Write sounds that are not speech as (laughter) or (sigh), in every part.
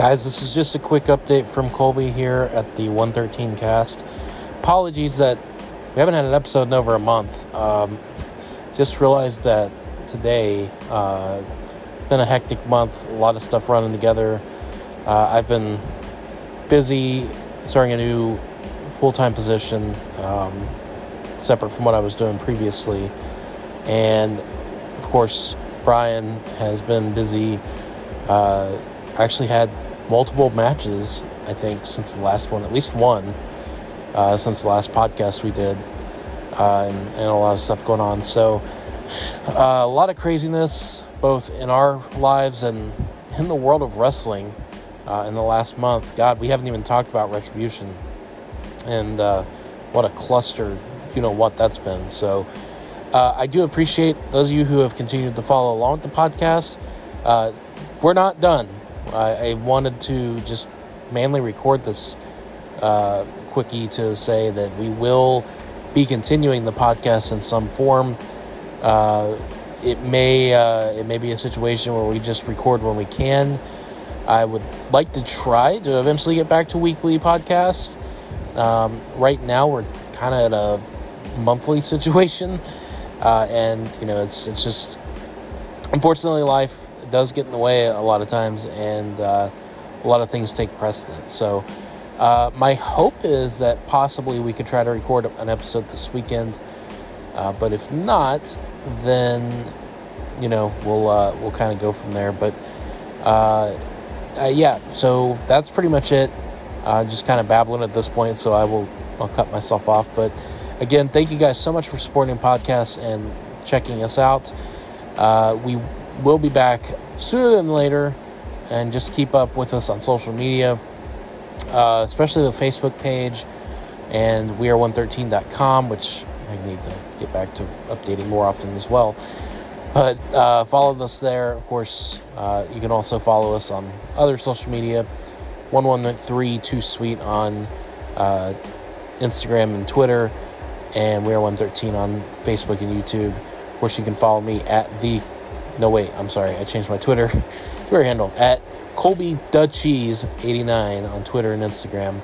Guys, this is just a quick update from Colby here at the 113 cast. Apologies that we haven't had an episode in over a month. Um, just realized that today, uh, been a hectic month, a lot of stuff running together. Uh, I've been busy starting a new full time position, um, separate from what I was doing previously. And of course, Brian has been busy. Uh, actually had multiple matches, I think, since the last one, at least one, uh, since the last podcast we did, uh, and, and, a lot of stuff going on. So, uh, a lot of craziness, both in our lives and in the world of wrestling uh, in the last month. God, we haven't even talked about Retribution, and uh, what a cluster, you know, what that's been. So, uh, I do appreciate those of you who have continued to follow along with the podcast. we're not done I, I wanted to just mainly record this uh, quickie to say that we will be continuing the podcast in some form. Uh, it may uh, it may be a situation where we just record when we can. I would like to try to eventually get back to weekly podcasts. Um, right now, we're kind of at a monthly (laughs) situation, uh, and you know it's it's just unfortunately life does get in the way a lot of times, and uh, a lot of things take precedent. So, uh, my hope is that possibly we could try to record an episode this weekend. Uh, but if not, then you know we'll uh, we'll kind of go from there. But uh, uh, yeah, so that's pretty much it. just kind of babbling at this point, so I will I'll cut myself off. But again, thank you guys so much for supporting podcasts and checking us out. we we'll be back sooner than later and just keep up with us on social media, uh, especially the Facebook page and weare113.com, which I need to get back to updating more often as well. But uh, follow us there. Of course, uh, you can also follow us on other social media 1132 Too Sweet on uh, Instagram and Twitter, and Weare113 on Facebook and YouTube. Of course, you can follow me at the no, wait, I'm sorry. I changed my Twitter (laughs) Twitter handle at Colby Cheese 89 on Twitter and Instagram.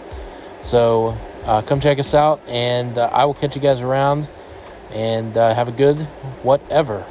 So uh, come check us out, and uh, I will catch you guys around. And uh, have a good whatever.